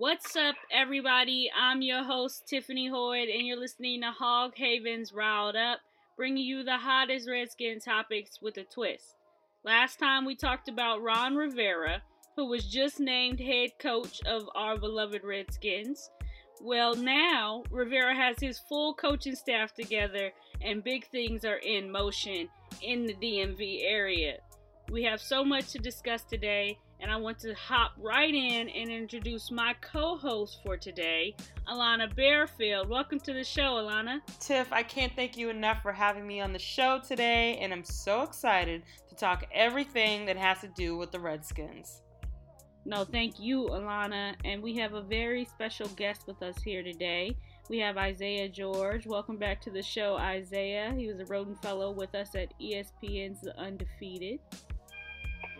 What's up, everybody? I'm your host, Tiffany Hoyd, and you're listening to Hog Havens Riled Up, bringing you the hottest Redskin topics with a twist. Last time we talked about Ron Rivera, who was just named head coach of our beloved Redskins. Well, now Rivera has his full coaching staff together, and big things are in motion in the DMV area. We have so much to discuss today, and I want to hop right in and introduce my co host for today, Alana Bearfield. Welcome to the show, Alana. Tiff, I can't thank you enough for having me on the show today, and I'm so excited to talk everything that has to do with the Redskins. No, thank you, Alana. And we have a very special guest with us here today. We have Isaiah George. Welcome back to the show, Isaiah. He was a Rhoden Fellow with us at ESPN's The Undefeated.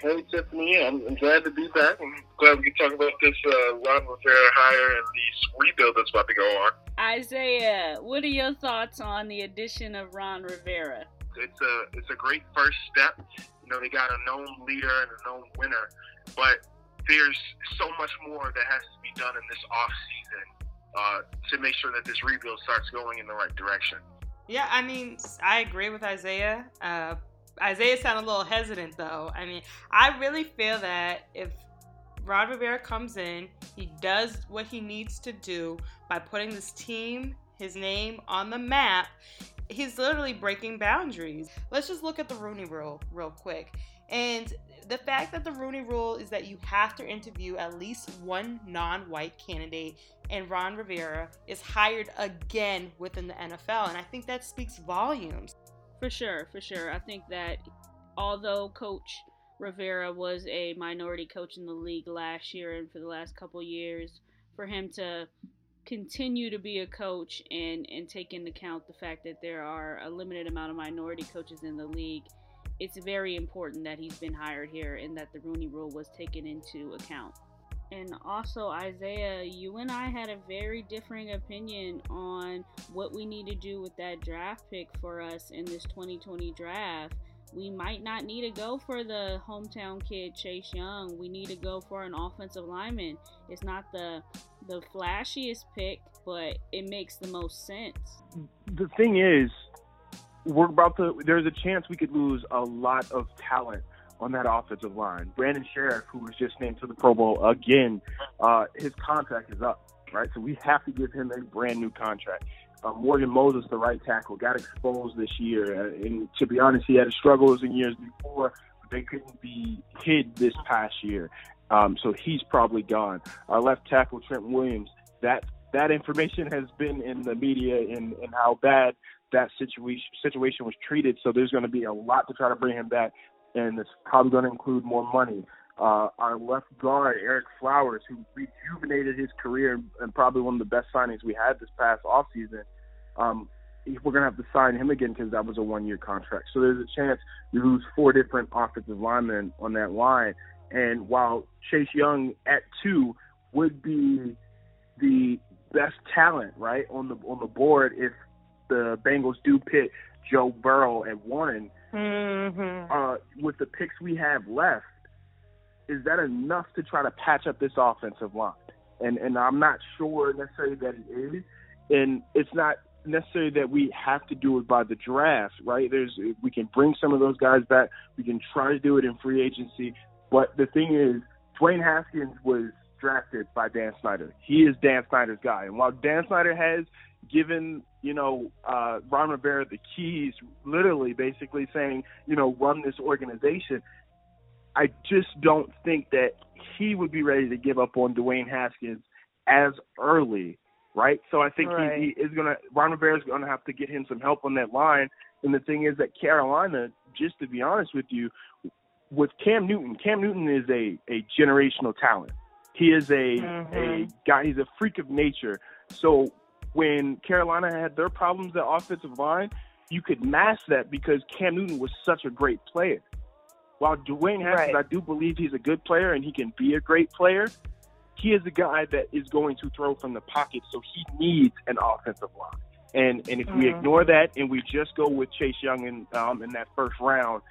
Hey, Tiffany. I'm, I'm glad to be back. I'm glad we can talk about this uh, Ron Rivera hire and the rebuild that's about to go on. Isaiah, what are your thoughts on the addition of Ron Rivera? It's a it's a great first step. You know, they got a known leader and a known winner, but there's so much more that has to be done in this off season uh, to make sure that this rebuild starts going in the right direction. Yeah, I mean, I agree with Isaiah. Uh, Isaiah sounded a little hesitant, though. I mean, I really feel that if Ron Rivera comes in, he does what he needs to do by putting this team, his name on the map. He's literally breaking boundaries. Let's just look at the Rooney Rule real quick. And the fact that the Rooney Rule is that you have to interview at least one non-white candidate, and Ron Rivera is hired again within the NFL, and I think that speaks volumes. For sure, for sure. I think that although Coach Rivera was a minority coach in the league last year and for the last couple years, for him to continue to be a coach and and take into account the fact that there are a limited amount of minority coaches in the league it's very important that he's been hired here and that the Rooney Rule was taken into account. And also, Isaiah, you and I had a very differing opinion on what we need to do with that draft pick for us in this 2020 draft. We might not need to go for the hometown kid Chase Young. We need to go for an offensive lineman. It's not the the flashiest pick, but it makes the most sense. The thing is, we're about to. There's a chance we could lose a lot of talent on that offensive line. Brandon Scherff, who was just named to the Pro Bowl again, uh, his contract is up, right? So we have to give him a brand new contract. Uh, Morgan Moses, the right tackle, got exposed this year, uh, and to be honest, he had struggles in years before, but they couldn't be hid this past year. Um, so he's probably gone. Our left tackle, Trent Williams, that that information has been in the media and, and how bad that situation situation was treated. So there's going to be a lot to try to bring him back, and it's probably going to include more money. Uh, our left guard, Ereck Flowers, who rejuvenated his career and probably one of the best signings we had this past offseason, um, we're going to have to sign him again because that was a one year contract. So there's a chance we lose four different offensive linemen on that line. And while Chase Young at two would be the best talent, right, on the on the board if the Bengals do pick Joe Burrow at one, mm-hmm. uh, with the picks we have left, is that enough to try to patch up this offensive line? And and I'm not sure necessarily that it is, and it's not necessarily that we have to do it by the draft, right? There's we can bring some of those guys back. We can try to do it in free agency, but the thing is, Dwayne Haskins was drafted by Dan Snyder. He is Dan Snyder's guy, and while Dan Snyder has given you know uh, Ron Rivera the keys, literally, basically saying you know run this organization. I just don't think that he would be ready to give up on Dwayne Haskins as early, right? So I think right. he, he is gonna Ron Rivera is gonna have to get him some help on that line. And the thing is that Carolina, just to be honest with you, with Cam Newton, Cam Newton is a a generational talent. He is a mm-hmm. a guy. He's a freak of nature. So when Carolina had their problems at offensive line, you could mask that because Cam Newton was such a great player. While Dwayne Haskins, right. I do believe he's a good player and he can be a great player. He is a guy that is going to throw from the pocket, so he needs an offensive line. And and if mm-hmm. we ignore that and we just go with Chase Young in um, in that first round,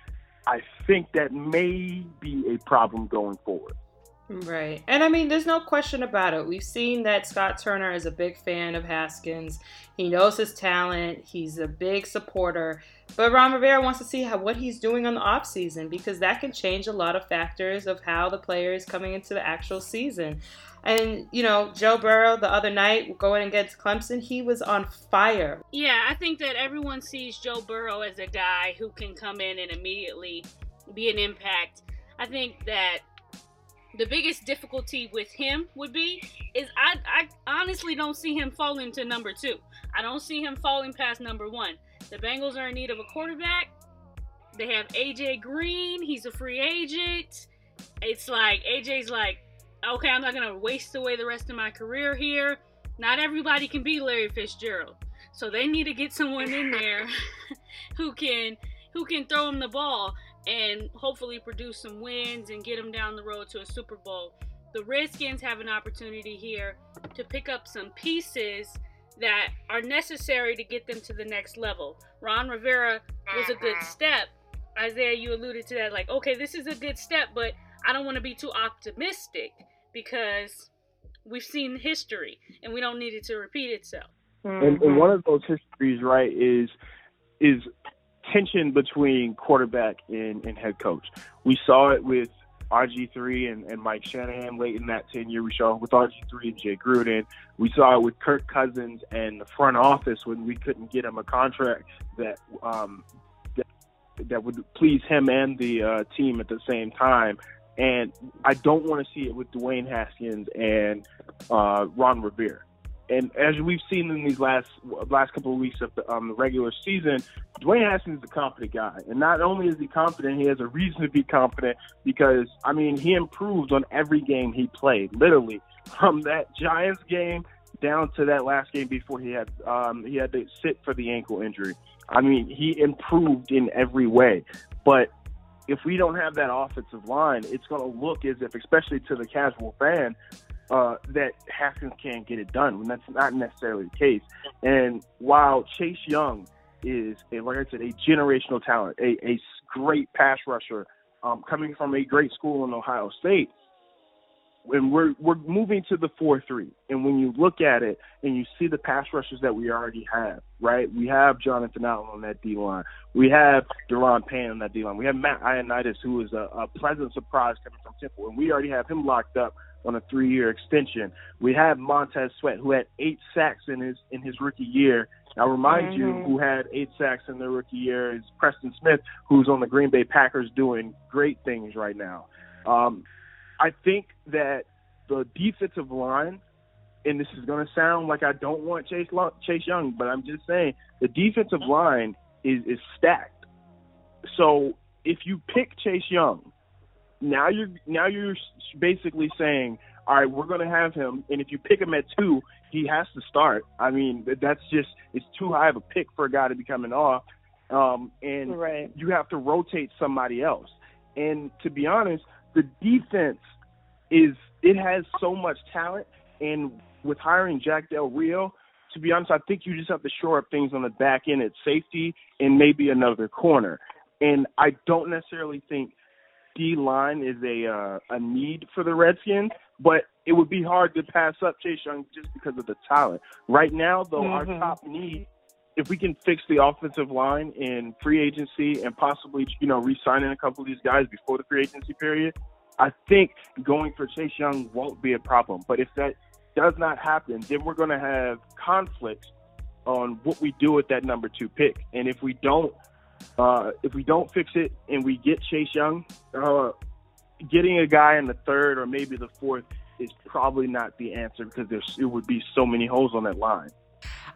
I think that may be a problem going forward. Right. And I mean, there's no question about it. We've seen that Scott Turner is a big fan of Haskins. He knows his talent. He's a big supporter. But Ron Rivera wants to see how, what he's doing on the offseason because that can change a lot of factors of how the player is coming into the actual season. And, you know, Joe Burrow the other night going against Clemson, he was on fire. Yeah, I think that everyone sees Joe Burrow as a guy who can come in and immediately be an impact. I think that the biggest difficulty with him would be is I, I honestly don't see him falling to number two. I don't see him falling past number one. The Bengals are in need of a quarterback. They have AJ Green. He's a free agent. It's like AJ's like, okay, I'm not gonna waste away the rest of my career here. Not everybody can be Larry Fitzgerald, so they need to get someone in there who can who can throw him the ball and hopefully produce some wins and get them down the road to a Super Bowl. The Redskins have an opportunity here to pick up some pieces that are necessary to get them to the next level. Ron Rivera was a good mm-hmm. step. Isaiah, you alluded to that, like, okay, this is a good step, but I don't want to be too optimistic because we've seen history and we don't need it to repeat itself. And, and one of those histories, right, is is tension between quarterback and, and head coach. We saw it with RG3 and, and Mike Shanahan late in that tenure. We saw it with RG3 and Jay Gruden. We saw it with Kirk Cousins and the front office when we couldn't get him a contract that um, that, that would please him and the uh, team at the same time. And I don't want to see it with Dwayne Haskins and uh, Ron Rivera. And as we've seen in these last last couple of weeks of the, um, the regular season, Dwayne Haskins is a confident guy, and not only is he confident, he has a reason to be confident because I mean he improved on every game he played, literally. From that Giants game down to that last game before he had um, he had to sit for the ankle injury. I mean he improved in every way, but if we don't have that offensive line, it's going to look as if, especially to the casual fan, uh, that Haskins can't get it done. And that's not necessarily the case. And while Chase Young is, a, like I said, a generational talent, a, a great pass rusher um, coming from a great school in Ohio State, and we're we're moving to the four three. And when you look at it and you see the pass rushers that we already have, right? We have Jonathan Allen on that D line. We have Da'Ron Payne on that D line. We have Matt Ioannidis, who is a, a pleasant surprise coming from Temple, and we already have him locked up on a three-year extension. We have Montez Sweat, who had eight sacks in his in his rookie year. I'll remind mm-hmm. you, who had eight sacks in their rookie year is Preston Smith, who's on the Green Bay Packers doing great things right now. Um, I think that the defensive line, and this is going to sound like I don't want Chase Chase Young, but I'm just saying the defensive line is is stacked. So if you pick Chase Young, now you're now you're basically saying, all right, we're going to have him, and if you pick him at two, he has to start. I mean, that's just it's too high of a pick for a guy to be coming off, um, and right. you have to rotate somebody else. And to be honest, the defense is it has so much talent, and with hiring Jack Del Rio, to be honest, I think you just have to shore up things on the back end at safety and maybe another corner. And I don't necessarily think D line is a uh, a need for the Redskins, but it would be hard to pass up Chase Young just because of the talent. Right now, though, mm-hmm. our top need, if we can fix the offensive line in free agency and possibly you know re-signing a couple of these guys before the free agency period, I think going for Chase Young won't be a problem. But if that does not happen, then we're going to have conflicts on what we do with that number two pick. And if we don't uh, if we don't fix it and we get Chase Young, uh, getting a guy in the third or maybe the fourth is probably not the answer because there's it would be so many holes on that line.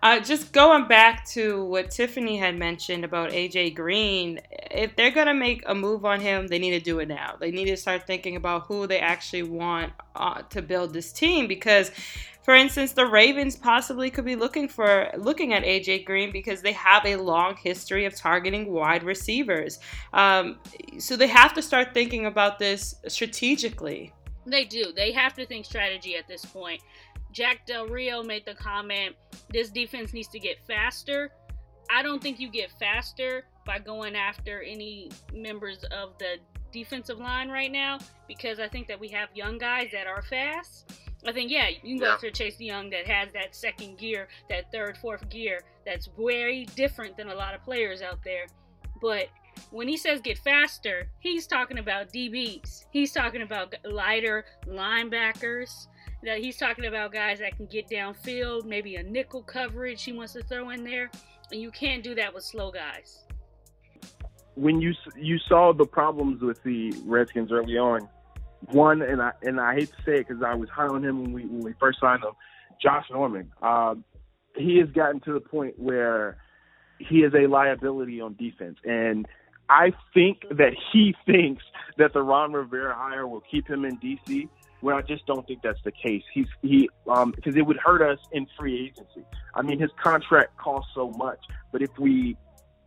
Uh, just going back to what Tiffany had mentioned about AJ Green, if they're going to make a move on him, they need to do it now. They need to start thinking about who they actually want uh, to build this team because for instance, the Ravens possibly could be looking for looking at AJ Green because they have a long history of targeting wide receivers. Um, so they have to start thinking about this strategically. They do. They have to think strategy at this point. Jack Del Rio made the comment this defense needs to get faster. I don't think you get faster by going after any members of the defensive line right now because I think that we have young guys that are fast. I think yeah, you can go Yeah. after Chase Young that has that second gear, that third, fourth gear that's very different than a lot of players out there. But when he says get faster, he's talking about DBs. He's talking about lighter linebackers. That he's talking about guys that can get downfield, maybe a nickel coverage he wants to throw in there, and you can't do that with slow guys. when you you saw the problems with the Redskins early on, one and I and I hate to say it because I was high on him when we when we first signed him, Josh Norman. Um, he has gotten to the point where he is a liability on defense, and I think that he thinks that the Ron Rivera hire will keep him in DC. When I just don't think that's the case. He's he um because it would hurt us in free agency. I mean, his contract costs so much, but if we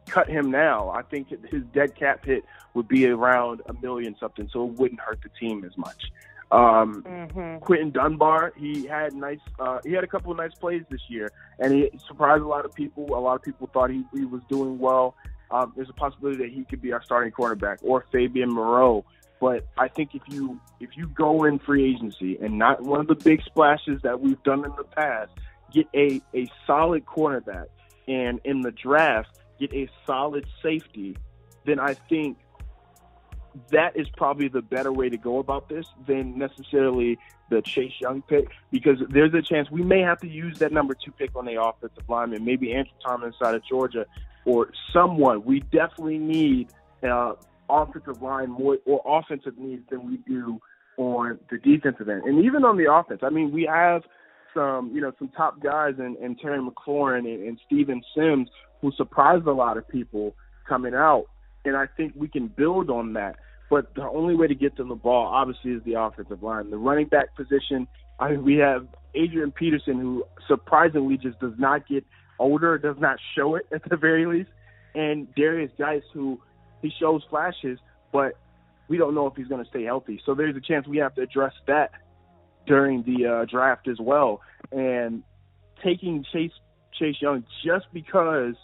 cut him now, I think his dead cap hit would be around a million something, so it wouldn't hurt the team as much. Um, Mm-hmm. Quinton Dunbar, he had nice, uh, he had a couple of nice plays this year, and he surprised a lot of people. A lot of people thought he, he was doing well. Um, there's a possibility that he could be our starting quarterback or Fabian Moreau. But I think if you if you go in free agency and not one of the big splashes that we've done in the past, get a a solid cornerback, and in the draft get a solid safety, then I think that is probably the better way to go about this than necessarily the Chase Young pick because there's a chance we may have to use that number two pick on the offensive lineman, maybe Andrew Thomas out of Georgia or someone. We definitely need uh, offensive line more or offensive needs than we do on the defensive end, and even on the offense. I mean, we have some you know some top guys and, in Terry McLaurin and, and Steven Sims who surprised a lot of people coming out, and I think we can build on that. But the only way to get them the ball, obviously, is the offensive line. The running back position, I mean, we have Adrian Peterson, who surprisingly just does not get older, does not show it at the very least, and Derrius Guice, who he shows flashes, but we don't know if he's going to stay healthy. So there's a chance we have to address that during the uh, draft as well. And taking Chase Chase Young just because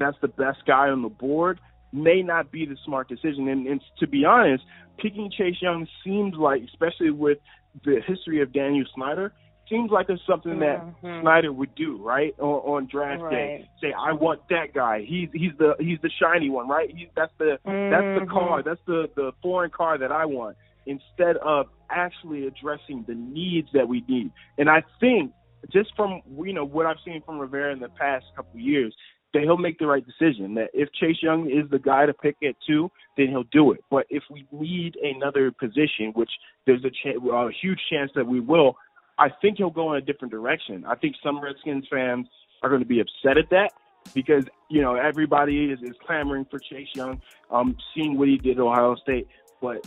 that's the best guy on the board may not be the smart decision. And, and to be honest, picking Chase Young seems like, especially with the history of Daniel Snyder, seems like it's something that Mhm. Snyder would do, right? On, on draft day, say, "I want that guy. He's he's the he's the shiny one, right? He's that's the that's the Mhm. car. That's the the foreign car that I want." Instead of actually addressing the needs that we need, and I think just from you know what I've seen from Rivera in the past couple of years, that he'll make the right decision. That if Chase Young is the guy to pick at two, then he'll do it. But if we need another position, which there's a, ch- a huge chance that we will, I think he'll go in a different direction. I think some Redskins fans are going to be upset at that because you know everybody is, is clamoring for Chase Young, um, seeing what he did at Ohio State, but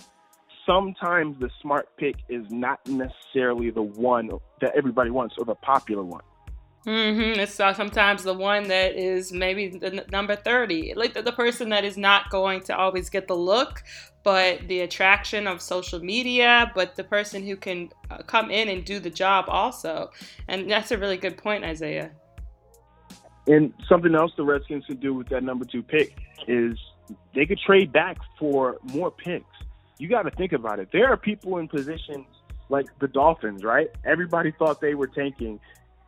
sometimes the smart pick is not necessarily the one that everybody wants or the popular one. Mm-hmm. It's uh, sometimes the one that is maybe the n- number 30, like the, the person that is not going to always get the look, but the attraction of social media, but the person who can uh, come in and do the job also. And that's a really good point, Isaiah. And something else the Redskins could do with that number two pick is they could trade back for more picks. You got to think about it. There are people in positions like the Dolphins, right? Everybody thought they were tanking,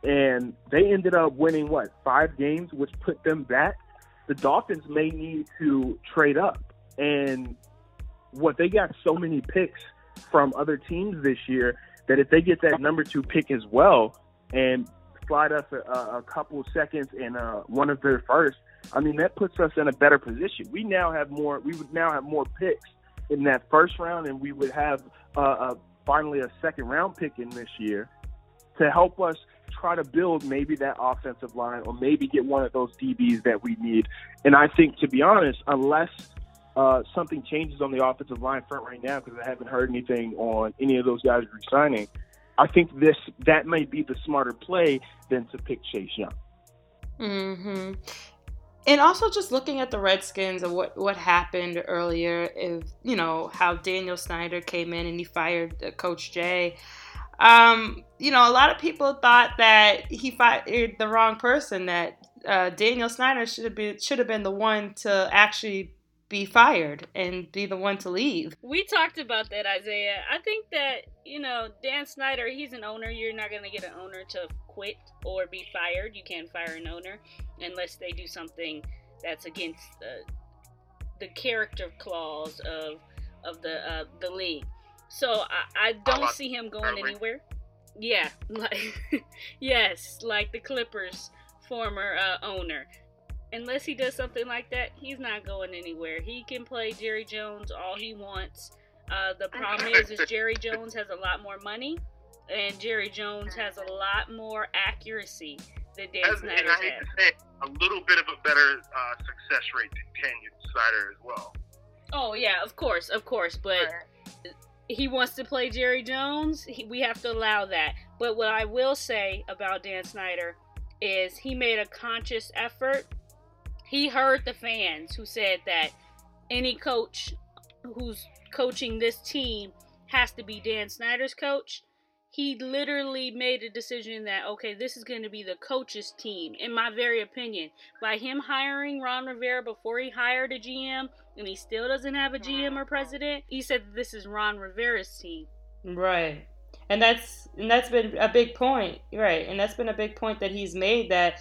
and they ended up winning what five games, which put them back. The Dolphins may need to trade up, and what they got so many picks from other teams this year that if they get that number two pick as well and slide us a, a couple seconds and uh, one of their first, I mean that puts us in a better position. We now have more. We would now have more picks in that first round, and we would have uh, uh, finally a second round pick in this year to help us try to build maybe that offensive line or maybe get one of those DBs that we need. And I think, to be honest, unless uh, something changes on the offensive line front right now, because I haven't heard anything on any of those guys resigning, I think this that may be the smarter play than to pick Chase Young. Mm-hmm. And also just looking at the Redskins and what, what happened earlier, if you know how Daniel Snyder came in and he fired uh, Coach Jay. Um, you know, a lot of people thought that he fired the wrong person. That uh, Daniel Snyder should have been should have been the one to actually be fired and be the one to leave. We talked about that, Isaiah. I think that, you know, Dan Snyder, he's an owner. You're not going to get an owner to quit or be fired. You can't fire an owner unless they do something that's against the, the character clause of of the uh, the league. So I, I don't see him going anywhere. Yeah, like yes, like the Clippers former uh, owner unless he does something like that, he's not going anywhere. He can play Jerry Jones all he wants. Uh, the problem is, is Jerry Jones has a lot more money, and Jerry Jones has a lot more accuracy than Dan As, Snyder and I hate has. say a little bit of a better uh, success rate than Ken Snyder as well. Oh yeah, of course, of course, but he wants to play Jerry Jones. He, we have to allow that. But what I will say about Dan Snyder is he made a conscious effort he heard the fans who said that any coach who's coaching this team has to be Dan Snyder's coach. He literally made a decision that okay, this is going to be the coach's team. In my very opinion, by him hiring Ron Rivera before he hired a GM, and he still doesn't have a GM or president, he said this is Ron Rivera's team. Right. And that's and that's been a big point, right? And that's been a big point that he's made that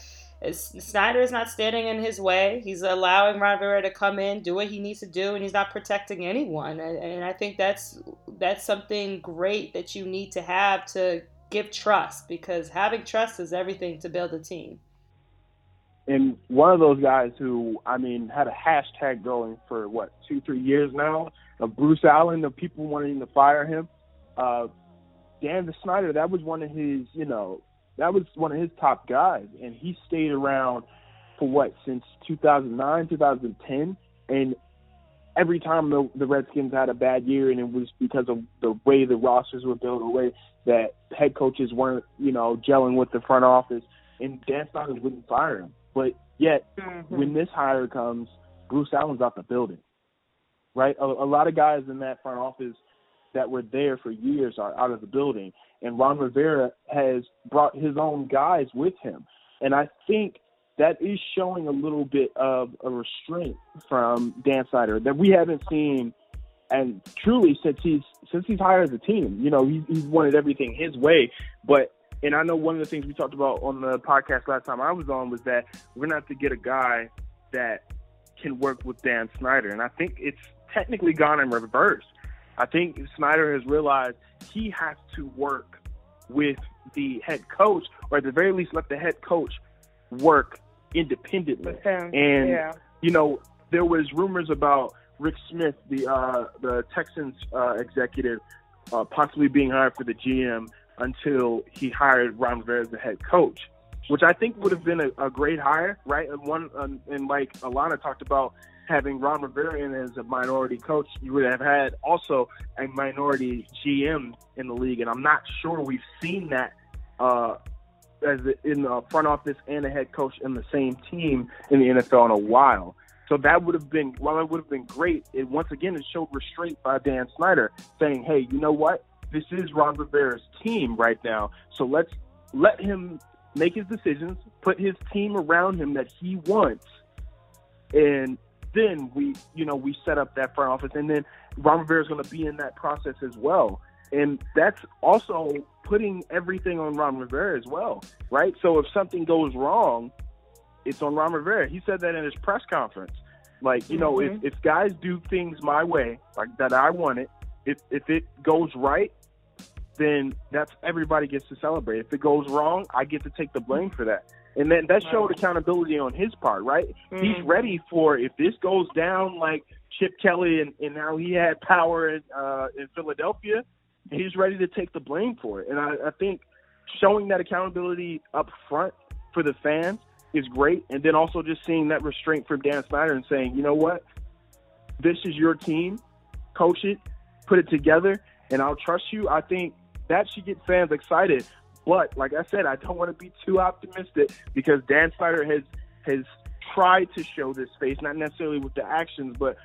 Snyder is not standing in his way. He's allowing Ron Rivera to come in, do what he needs to do, and he's not protecting anyone. And, and I think that's that's something great that you need to have to give trust because having trust is everything to build a team. And one of those guys who, I mean, had a hashtag going for what two, three years now of Bruce Allen, of people wanting to fire him. Uh, Dan the Snyder, that was one of his, you know, that was one of his top guys, and he stayed around for what since 2009, 2010, and every time the, the Redskins had a bad year, and it was because of the way the rosters were built, the way that head coaches weren't, you know, gelling with the front office, and Dan Snyder wouldn't fire him. But yet, mm-hmm. when this hire comes, Bruce Allen's out the building, right? A, a lot of guys in that front office that were there for years are out of the building, and Ron Rivera has brought his own guys with him. And I think that is showing a little bit of a restraint from Dan Snyder that we haven't seen and truly since he's since he's hired the team. You know, he's, he's wanted everything his way. But and I know one of the things we talked about on the podcast last time I was on was that we're gonna have to get a guy that can work with Dan Snyder. And I think it's technically gone in reverse. I think Snyder has realized he has to work with the head coach, or at the very least, let the head coach work independently. And yeah. you know, there was rumors about Rick Smith, the uh, the Texans uh, executive, uh, possibly being hired for the GM until he hired Ron Rivera as the head coach, which I think would have been a, a great hire, right? And one, um, and like Alana talked about, having Ron Rivera in as a minority coach, you would have had also a minority GM in the league, and I'm not sure we've seen that uh, as in the front office and a head coach in the same team in the NFL in a while. So that would have been, while it would have been great, it once again it showed restraint by Dan Snyder, saying, "Hey, you know what? This is Ron Rivera's team right now, so let's let him make his decisions, put his team around him that he wants." and then we, you know, we set up that front office, and then Ron Rivera is going to be in that process as well. And that's also putting everything on Ron Rivera as well, right? So if something goes wrong, it's on Ron Rivera. He said that in his press conference. Like, you know, mm-hmm. if, if guys do things my way, like that I want it, if if it goes right, then that's everybody gets to celebrate. If it goes wrong, I get to take the blame for that. And then that showed accountability on his part, right? Mm-hmm. He's ready for if this goes down like Chip Kelly and, and now he had power in, uh, in Philadelphia, he's ready to take the blame for it. And I, I think showing that accountability up front for the fans is great. And then also just seeing that restraint from Dan Snyder and saying, you know what, this is your team, coach it, put it together, and I'll trust you. I think that should get fans excited but like I said, I don't want to be too optimistic because Dan Snyder has has tried to show this face, not necessarily with the actions, but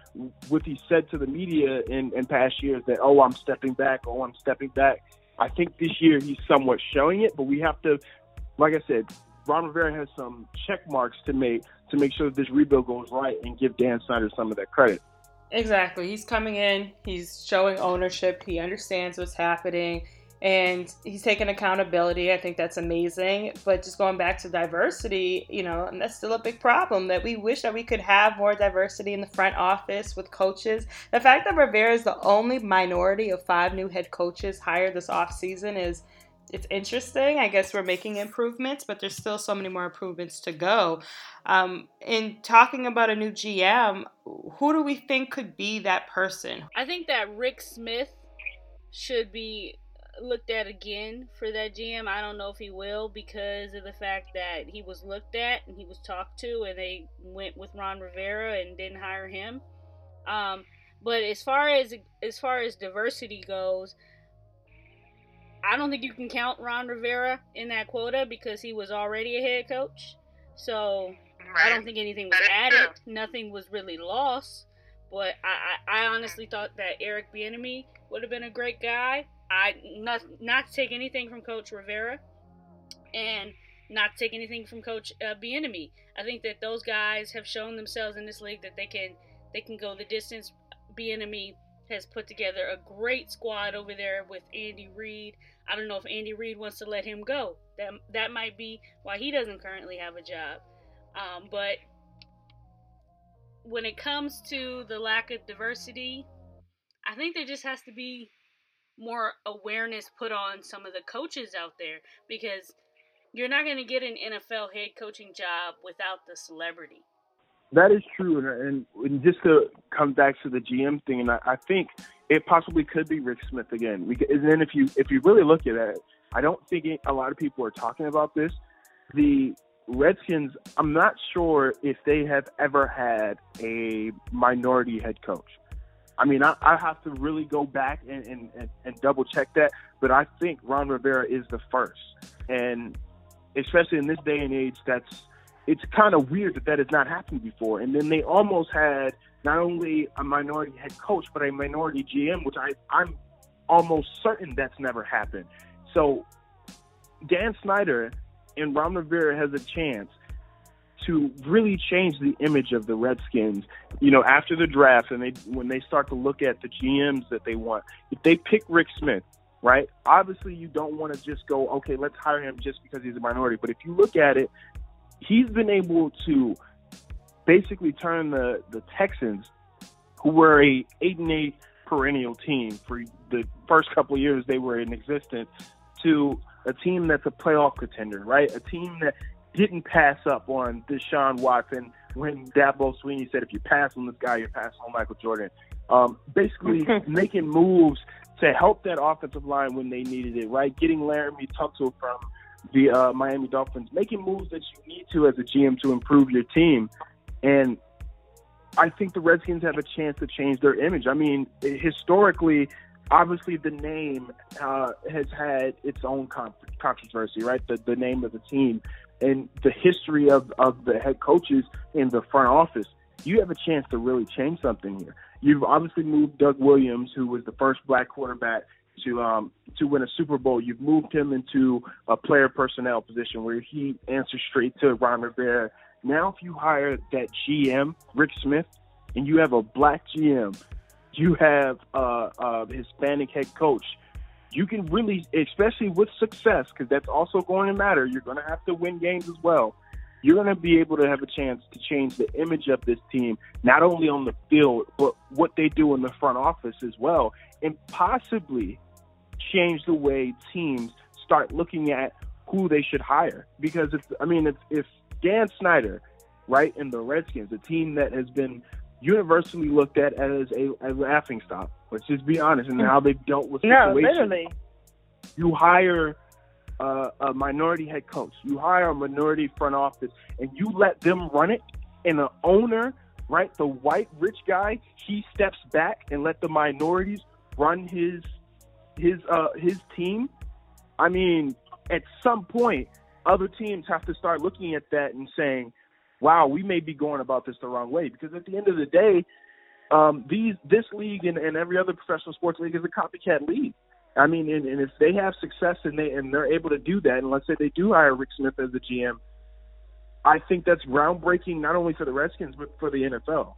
what he said to the media in, in past years that, oh, I'm stepping back, oh, I'm stepping back. I think this year he's somewhat showing it, but we have to, like I said, Ron Rivera has some check marks to make to make sure that this rebuild goes right and give Dan Snyder some of that credit. Exactly. He's coming in, he's showing ownership, he understands what's happening, and he's taking accountability. I think that's amazing. But just going back to diversity, you know, and that's still a big problem that we wish that we could have more diversity in the front office with coaches. The fact that Rivera is the only minority of five new head coaches hired this offseason is it's interesting. I guess we're making improvements, but there's still so many more improvements to go. Um, in talking about a new GM, who do we think could be that person? I think that Rick Smith should be looked at again for that GM. I don't know if he will because of the fact that he was looked at and he was talked to, and they went with Ron Rivera and didn't hire him. Um, but as far as as far as diversity goes, I don't think you can count Ron Rivera in that quota because he was already a head coach. So right. I don't think anything was added. Nothing was really lost. But I, I, I honestly thought that Eric Bieniemy would have been a great guy. I not not to take anything from Coach Rivera, and not to take anything from Coach uh, Bieniemy. I think that those guys have shown themselves in this league that they can they can go the distance. Bieniemy has put together a great squad over there with Andy Reid. I don't know if Andy Reid wants to let him go. That that might be why he doesn't currently have a job. Um, but when it comes to the lack of diversity, I think there just has to be more awareness put on some of the coaches out there because you're not going to get an NFL head coaching job without the celebrity. That is true, and, and just to come back to the GM thing, and I, I think it possibly could be Rick Smith again. We, and then if you if you really look at it, I don't think a lot of people are talking about this. The Redskins, I'm not sure if they have ever had a minority head coach. I mean, I, I have to really go back and, and, and, and double check that, but I think Ron Rivera is the first, and especially in this day and age, that's it's kind of weird that that has not happened before. And then they almost had not only a minority head coach, but a minority GM, which I, I'm almost certain that's never happened. So Dan Snyder and Ron Rivera has a chance to really change the image of the Redskins, you know, after the draft and they when they start to look at the GMs that they want. If they pick Rick Smith, right? Obviously you don't want to just go, okay, let's hire him just because he's a minority. But if you look at it he's been able to basically turn the, the Texans, who were a eight and eight perennial team for the first couple of years they were in existence, to a team that's a playoff contender, right? A team that didn't pass up on Deshaun Watson when Dabo Swinney said, if you pass on this guy, you're passing on Michael Jordan. Um, basically making moves to help that offensive line when they needed it, right? Getting Laremy Tunsil from the uh, Miami Dolphins, making moves that you need to as a GM to improve your team. And I think the Redskins have a chance to change their image. I mean, historically, obviously the name uh, has had its own controversy, right? The, the name of the team and the history of, of the head coaches in the front office. You have a chance to really change something here. You've obviously moved Doug Williams, who was the first black quarterback to um, to win a Super Bowl. You've moved him into a player personnel position where he answers straight to Ron Rivera. Now, if you hire that GM, Rick Smith, and you have a black GM, you have uh, a Hispanic head coach. You can really, especially with success, because that's also going to matter. You're going to have to win games as well. You're going to be able to have a chance to change the image of this team, not only on the field, but what they do in the front office as well, and possibly change the way teams start looking at who they should hire. Because if I mean, if, if Dan Snyder, right, in the Redskins, a team that has been universally looked at as a, a laughing stock. Let's just be honest, and how they've dealt with situations. No, literally. You hire uh, a minority head coach, you hire a minority front office, and you let them run it, and the owner, right, the white rich guy, he steps back and let the minorities run his his uh, his team, I mean, at some point, other teams have to start looking at that and saying, "Wow, we may be going about this the wrong way." Because at the end of the day, um, these this league and, and every other professional sports league is a copycat league. I mean, and, and if they have success and they and they're able to do that, and let's say they do hire Rick Smith as the GM, I think that's groundbreaking not only for the Redskins but for the NFL.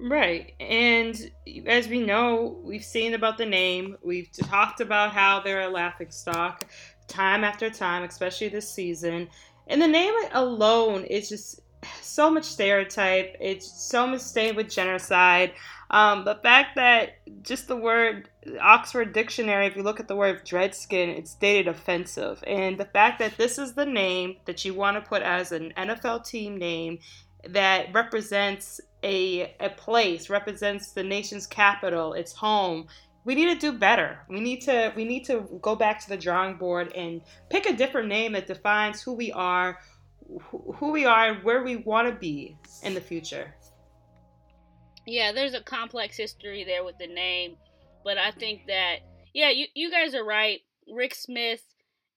Right. And as we know, we've seen about the name, we've talked about how they're a laughing stock time after time, especially this season. And the name alone is just so much stereotype. It's so staying with genocide. Um, the fact that just the word Oxford Dictionary, if you look at the word redskin, it's stated offensive. And the fact that this is the name that you want to put as an NFL team name that represents a, a place, represents the nation's capital, its home. We need to do better. We need to we need to go back to the drawing board and pick a different name that defines who we are, who we are, and where we want to be in the future. Yeah, there's a complex history there with the name, but I think that yeah, you you guys are right. Rick Smith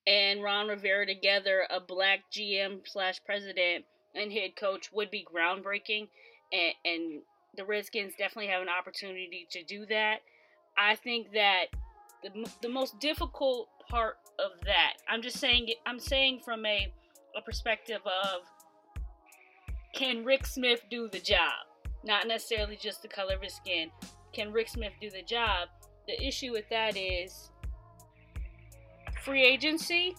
and Ron Rivera together, a black GM slash president and head coach would be groundbreaking, and, and the Redskins definitely have an opportunity to do that. I think that the, the most difficult part of that, I'm just saying I'm saying from a, a perspective of can Rick Smith do the job? Not necessarily just the color of his skin. Can Rick Smith do the job? The issue with that is free agency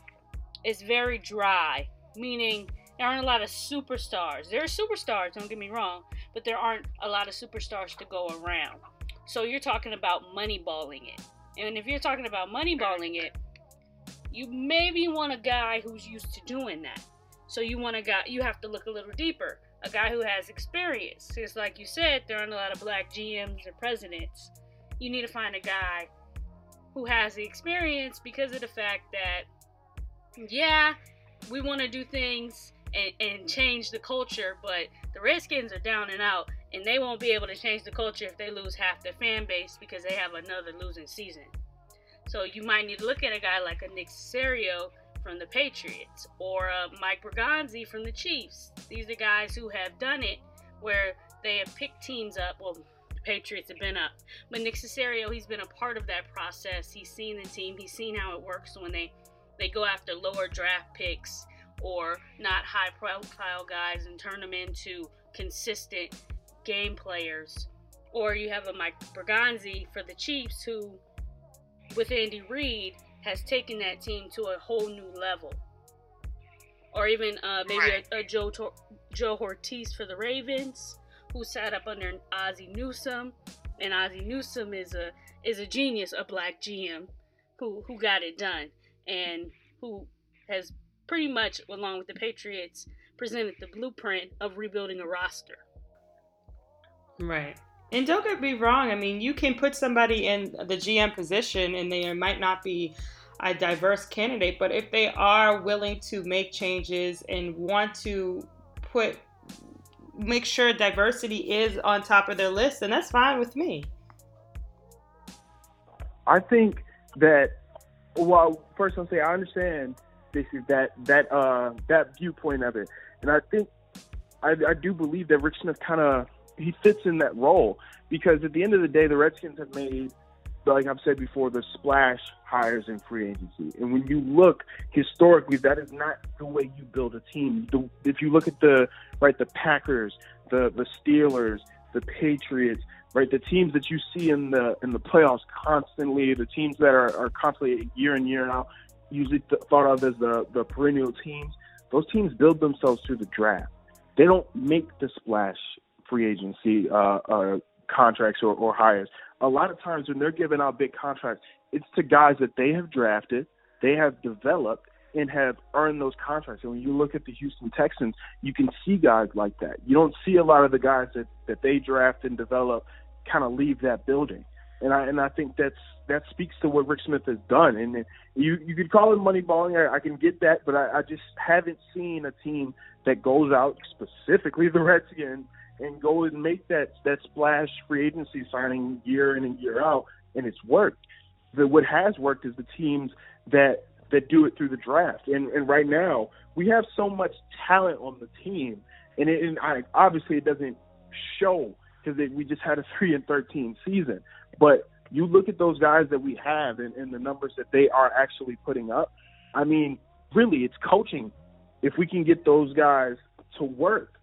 is very dry, meaning there aren't a lot of superstars. There are superstars, don't get me wrong, but there aren't a lot of superstars to go around. So you're talking about moneyballing it. And if you're talking about moneyballing it, you maybe want a guy who's used to doing that. So you want a guy you have to look a little deeper. A guy who has experience. Because like you said, there aren't a lot of black GMs or presidents. You need to find a guy who has the experience because of the fact that yeah, we want to do things and, and change the culture, but the Redskins are down and out, and they won't be able to change the culture if they lose half their fan base because they have another losing season. So you might need to look at a guy like a Nick Caserio from the Patriots or a Mike Borgonzi from the Chiefs. These are guys who have done it where they have picked teams up. Well, the Patriots have been up, but Nick Caserio, he's been a part of that process. He's seen the team. He's seen how it works when they they go after lower draft picks or not high profile guys and turn them into consistent game players. Or you have a Mike Borgonzi for the Chiefs who, with Andy Reid, has taken that team to a whole new level. Or even uh, maybe right. a, a, Joe Tor- Joe Hortiz for the Ravens, who sat up under Ozzie Newsome, and Ozzie Newsome is a is a genius, a black GM who who got it done and who has pretty much, along with the Patriots, presented the blueprint of rebuilding a roster. Right. And don't get me wrong, I mean, you can put somebody in the GM position and they might not be a diverse candidate, but if they are willing to make changes and want to put make sure diversity is on top of their list, then that's fine with me. I think that well, first I'll say I understand basically that that uh that viewpoint of it. And I think I, I do believe that Rick Smith kind of he fits in that role because at the end of the day, the Redskins have made, like I've said before, the splash hires in free agency. And when you look historically, that is not the way you build a team. The, if you look at the right, the Packers, the the Steelers, the Patriots, right, the teams that you see in the in the playoffs constantly, the teams that are, are constantly year in year out, usually th- thought of as the, the perennial teams, those teams build themselves through the draft. They don't make the splash free agency uh, uh, contracts or, or hires. A lot of times when they're giving out big contracts, it's to guys that they have drafted, they have developed, and have earned those contracts. And when you look at the Houston Texans, you can see guys like that. You don't see a lot of the guys that, that they draft and develop kind of leave that building and I and I think that's that speaks to what Rick Smith has done. And you you could call it moneyballing. I, I can get that, but I, I just haven't seen a team that goes out specifically the Redskins and go and make that that splash free agency signing year in and year out, and it's worked. The, what has worked is the teams that that do it through the draft. And and right now we have so much talent on the team, and, it, and I, obviously it doesn't show because we just had a three and thirteen season. But you look at those guys that we have and, and the numbers that they are actually putting up. I mean, really, it's coaching. If we can get those guys to work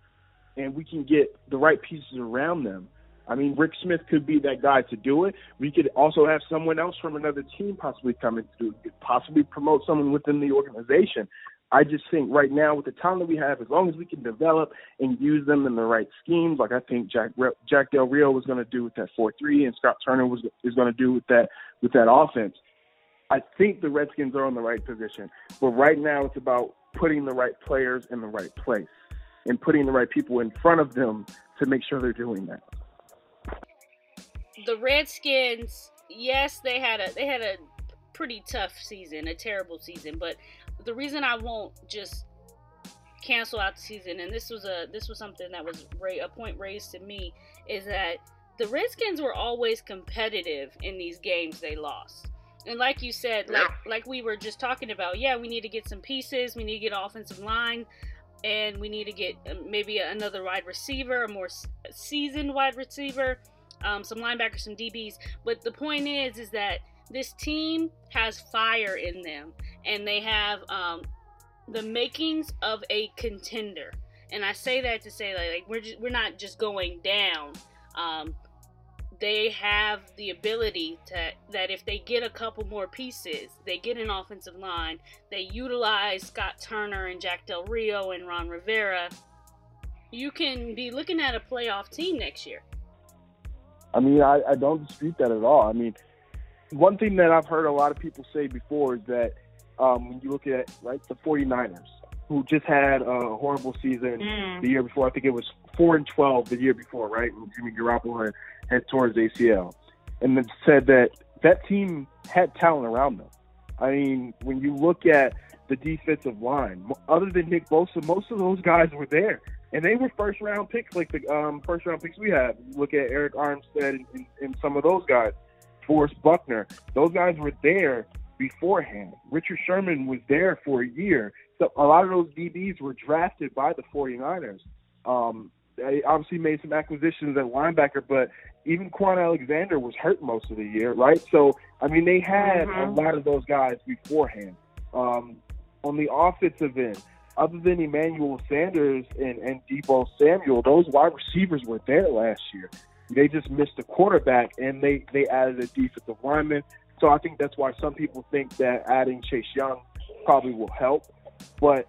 and we can get the right pieces around them, I mean, Rick Smith could be that guy to do it. We could also have someone else from another team possibly come in to do it, possibly promote someone within the organization. I just think right now with the talent that we have, as long as we can develop and use them in the right schemes, like I think Jack Jack Del Rio was going to do with that four three, and Scott Turner was is going to do with that with that offense. I think the Redskins are in the right position, but right now it's about putting the right players in the right place and putting the right people in front of them to make sure they're doing that. The Redskins, yes, they had a they had a pretty tough season, a terrible season, but the reason I won't just cancel out the season, and this was a this was something that was a point raised to me, is that the Redskins were always competitive in these games they lost. And like you said, like like we were just talking about, yeah, we need to get some pieces. We need to get offensive line, and we need to get um, maybe another wide receiver, a more seasoned wide receiver, um, some linebackers, some DBs. But the point is, is that this team has fire in them, and they have um, the makings of a contender. And I say that to say like, like we're just, we're not just going down. Um, they have the ability to that if they get a couple more pieces, they get an offensive line, they utilize Scott Turner and Jack Del Rio and Ron Rivera, you can be looking at a playoff team next year. I mean, I, I don't dispute that at all. I mean, one thing that I've heard a lot of people say before is that um, when you look at like the 49ers, who just had a horrible season mm. the year before, I think it was four and 12 the year before, right? When Jimmy Garoppolo had torn his ACL, and then said that that team had talent around them. I mean, when you look at the defensive line, other than Nick Bosa, most of those guys were there. And they were first round picks, like the um, first round picks we had. Look at Arik Armstead and, and, and some of those guys. Forrest Buckner. Those guys were there beforehand. Richard Sherman was there for a year. So a lot of those DBs were drafted by the 49ers. Um, they obviously made some acquisitions at linebacker, but even Kwon Alexander was hurt most of the year, right? So, I mean, they had mm-hmm. a lot of those guys beforehand. Um, on the offensive end, other than Emmanuel Sanders and, and Deebo Samuel, those wide receivers were there last year. They just missed a quarterback, and they they added a defensive lineman. So I think that's why some people think that adding Chase Young probably will help. But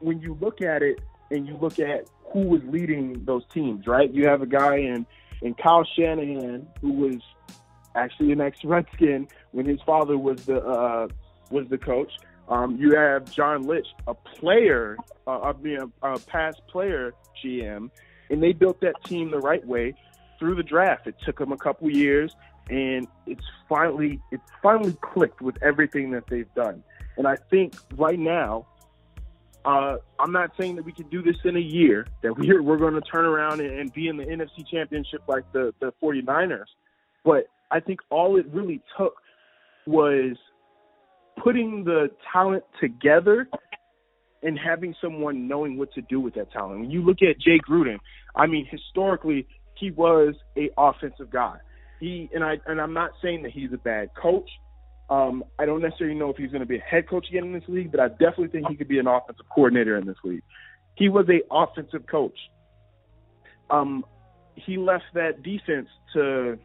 when you look at it and you look at who was leading those teams, right? You have a guy in in Kyle Shanahan who was actually an ex-Redskin when his father was the uh, was the coach. Um, you have John Lynch, a player, uh, I mean, a, a past player GM, and they built that team the right way through the draft. It took them a couple years, and it's finally it's finally clicked with everything that they've done. And I think right now, uh, I'm not saying that we can do this in a year, that we're, we're going to turn around and, and be in the NFC Championship like the, the 49ers. But I think all it really took was putting the talent together and having someone knowing what to do with that talent. When you look at Jay Gruden, I mean, historically, he was a offensive guy. He and I and I'm not saying that he's a bad coach. Um, I don't necessarily know if he's going to be a head coach again in this league, but I definitely think he could be an offensive coordinator in this league. He was a offensive coach. Um, he left that defense to.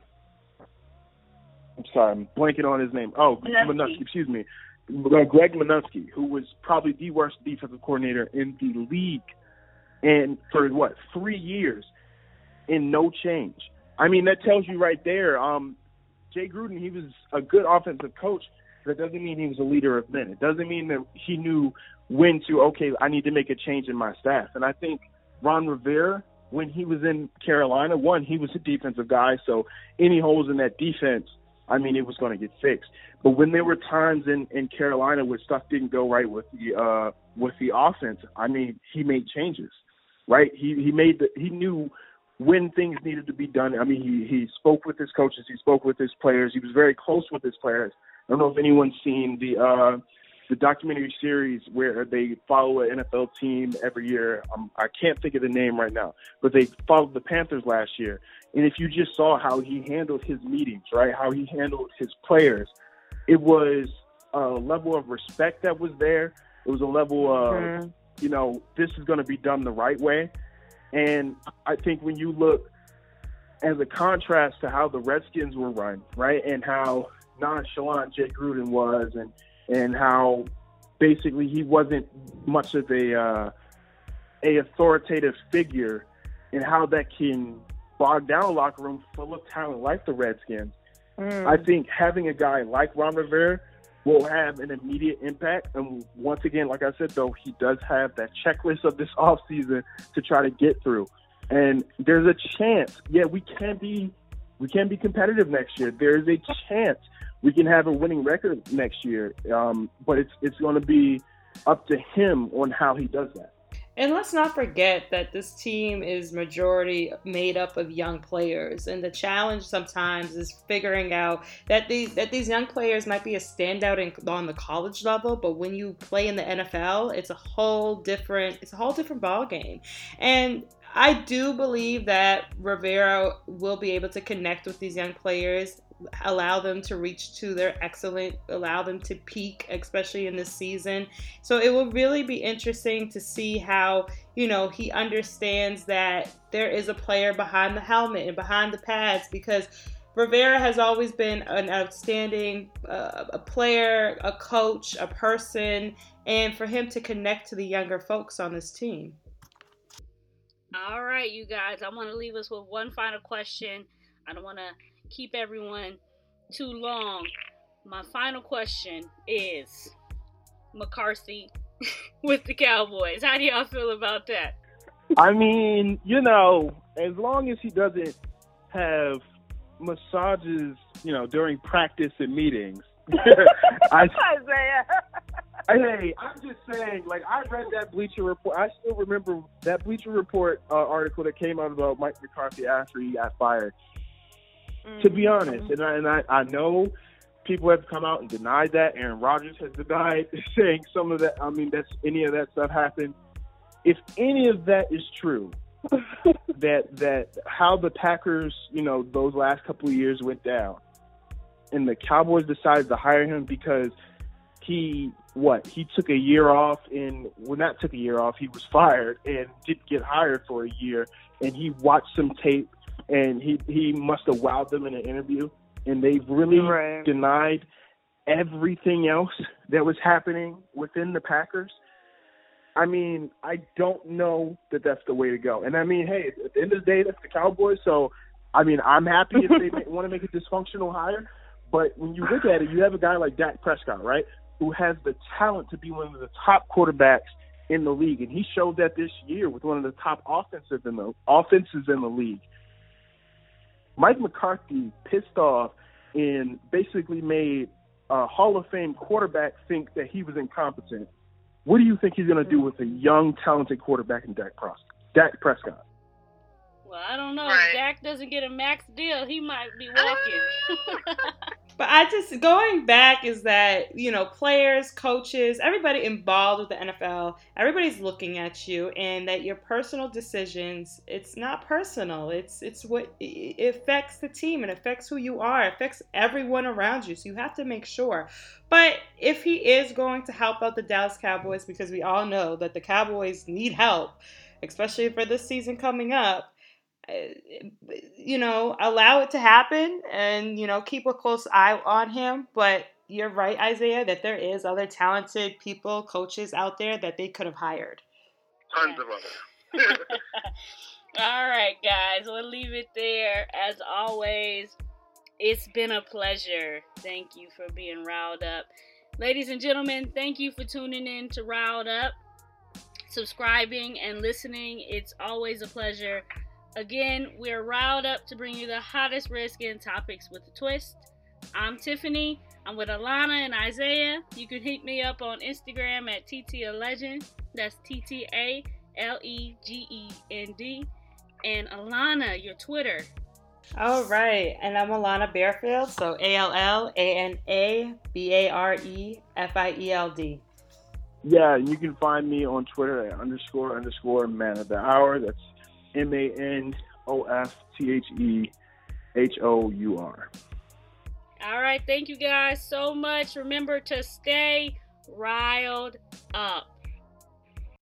I'm sorry, I'm blanking on his name. Oh, Manusky, excuse me. Uh, Greg Manusky, who was probably the worst defensive coordinator in the league, and for what three years, in no change. I mean, that tells you right there. Um, Jay Gruden, he was a good offensive coach, but it doesn't mean he was a leader of men. It doesn't mean that he knew when to, okay, I need to make a change in my staff. And I think Ron Rivera, when he was in Carolina, one, he was a defensive guy, so any holes in that defense, I mean, it was going to get fixed. But when there were times in in Carolina where stuff didn't go right with the uh with the offense, I mean, he made changes, right? He he made the he knew when things needed to be done. I mean, he he spoke with his coaches, he spoke with his players, he was very close with his players. I don't know if anyone's seen the uh, the documentary series where they follow an NFL team every year. Um, I can't think of the name right now, but they followed the Panthers last year. And if you just saw how he handled his meetings, right, how he handled his players, it was a level of respect that was there. It was a level of, mm-hmm. you know, this is going to be done the right way. And I think when you look as a contrast to how the Redskins were run, right, and how nonchalant Jay Gruden was, and and how basically he wasn't much of a uh, a authoritative figure, and how that can bog down a locker room full of talent like the Redskins. Mm. I think having a guy like Ron Rivera will have an immediate impact. And once again, like I said, though, he does have that checklist of this offseason to try to get through. And there's a chance, yeah, we can be we can be competitive next year. There's a chance we can have a winning record next year. Um, but it's it's going to be up to him on how he does that. And let's not forget that this team is majority made up of young players, and the challenge sometimes is figuring out that these that these young players might be a standout in, on the college level, but when you play in the NFL, it's a whole different it's a whole different ball game. And I do believe that Rivera will be able to connect with these young players allow them to reach to their excellent, allow them to peak, especially in this season. So it will really be interesting to see how, you know, he understands that there is a player behind the helmet and behind the pads because Rivera has always been an outstanding uh, a player, a coach, a person, and for him to connect to the younger folks on this team. All right, you guys, I want to leave us with one final question. I don't want to keep everyone too long. My final question is McCarthy with the Cowboys. How do y'all feel about that? I mean, you know, as long as he doesn't have massages, you know, during practice and meetings. I, Isaiah. Hey, I'm just saying, like I read that Bleacher Report. I still remember that Bleacher Report uh, article that came out about Mike McCarthy after he got fired. Mm-hmm. To be mm-hmm. honest, and I, and I, I know people have come out and denied that. Aaron Rodgers has denied saying some of that. I mean, that's any of that stuff happened. If any of that is true, that that how the Packers, you know, those last couple of years went down, and the Cowboys decided to hire him because he what he took a year off and well not took a year off he was fired and didn't get hired for a year and he watched some tape and he he must have wowed them in an interview, and they've really right. denied everything else that was happening within the Packers. I mean, I don't know that that's the way to go. And I mean, hey, at the end of the day, that's the Cowboys. So, I mean, I'm happy if they want to make a dysfunctional hire. But when you look at it, you have a guy like Dak Prescott, right, who has the talent to be one of the top quarterbacks in the league, and he showed that this year with one of the top offensive in the offenses in the league. Mike McCarthy pissed off and basically made a Hall of Fame quarterback think that he was incompetent. What do you think he's going to do with a young, talented quarterback in Dak Prescott? Dak Prescott. Well, I don't know. Right. If Dak doesn't get a max deal, he might be walking. But I just going back is that you know players, coaches, everybody involved with the NFL, everybody's looking at you, and that your personal decisions, it's not personal. It's it's what it affects the team, it affects who you are, it affects everyone around you. So you have to make sure. But if he is going to help out the Dallas Cowboys, because we all know that the Cowboys need help, especially for this season coming up you know, allow it to happen and, you know, keep a close eye on him. But you're right, Isaiah, that there is other talented people, coaches out there that they could have hired. Tons of others. All right, guys, we'll leave it there. As always, it's been a pleasure. Thank you for being riled up. Ladies and gentlemen, thank you for tuning in to Riled Up, subscribing, and listening. It's always a pleasure. Again, we're riled up to bring you the hottest Redskin topics with a twist. I'm Tiffany. I'm with Allana and Isaiah. You can hit me up on Instagram at TT Legend. That's T T A L E G E N D. And Allana, your Twitter. All right. And I'm Allana Barefield. So A L L A N A B A R E F I E L D. Yeah, you can find me on Twitter at underscore underscore man of the hour. That's M A N O F T H E H O U R. All right. Thank you guys so much. Remember to stay riled up.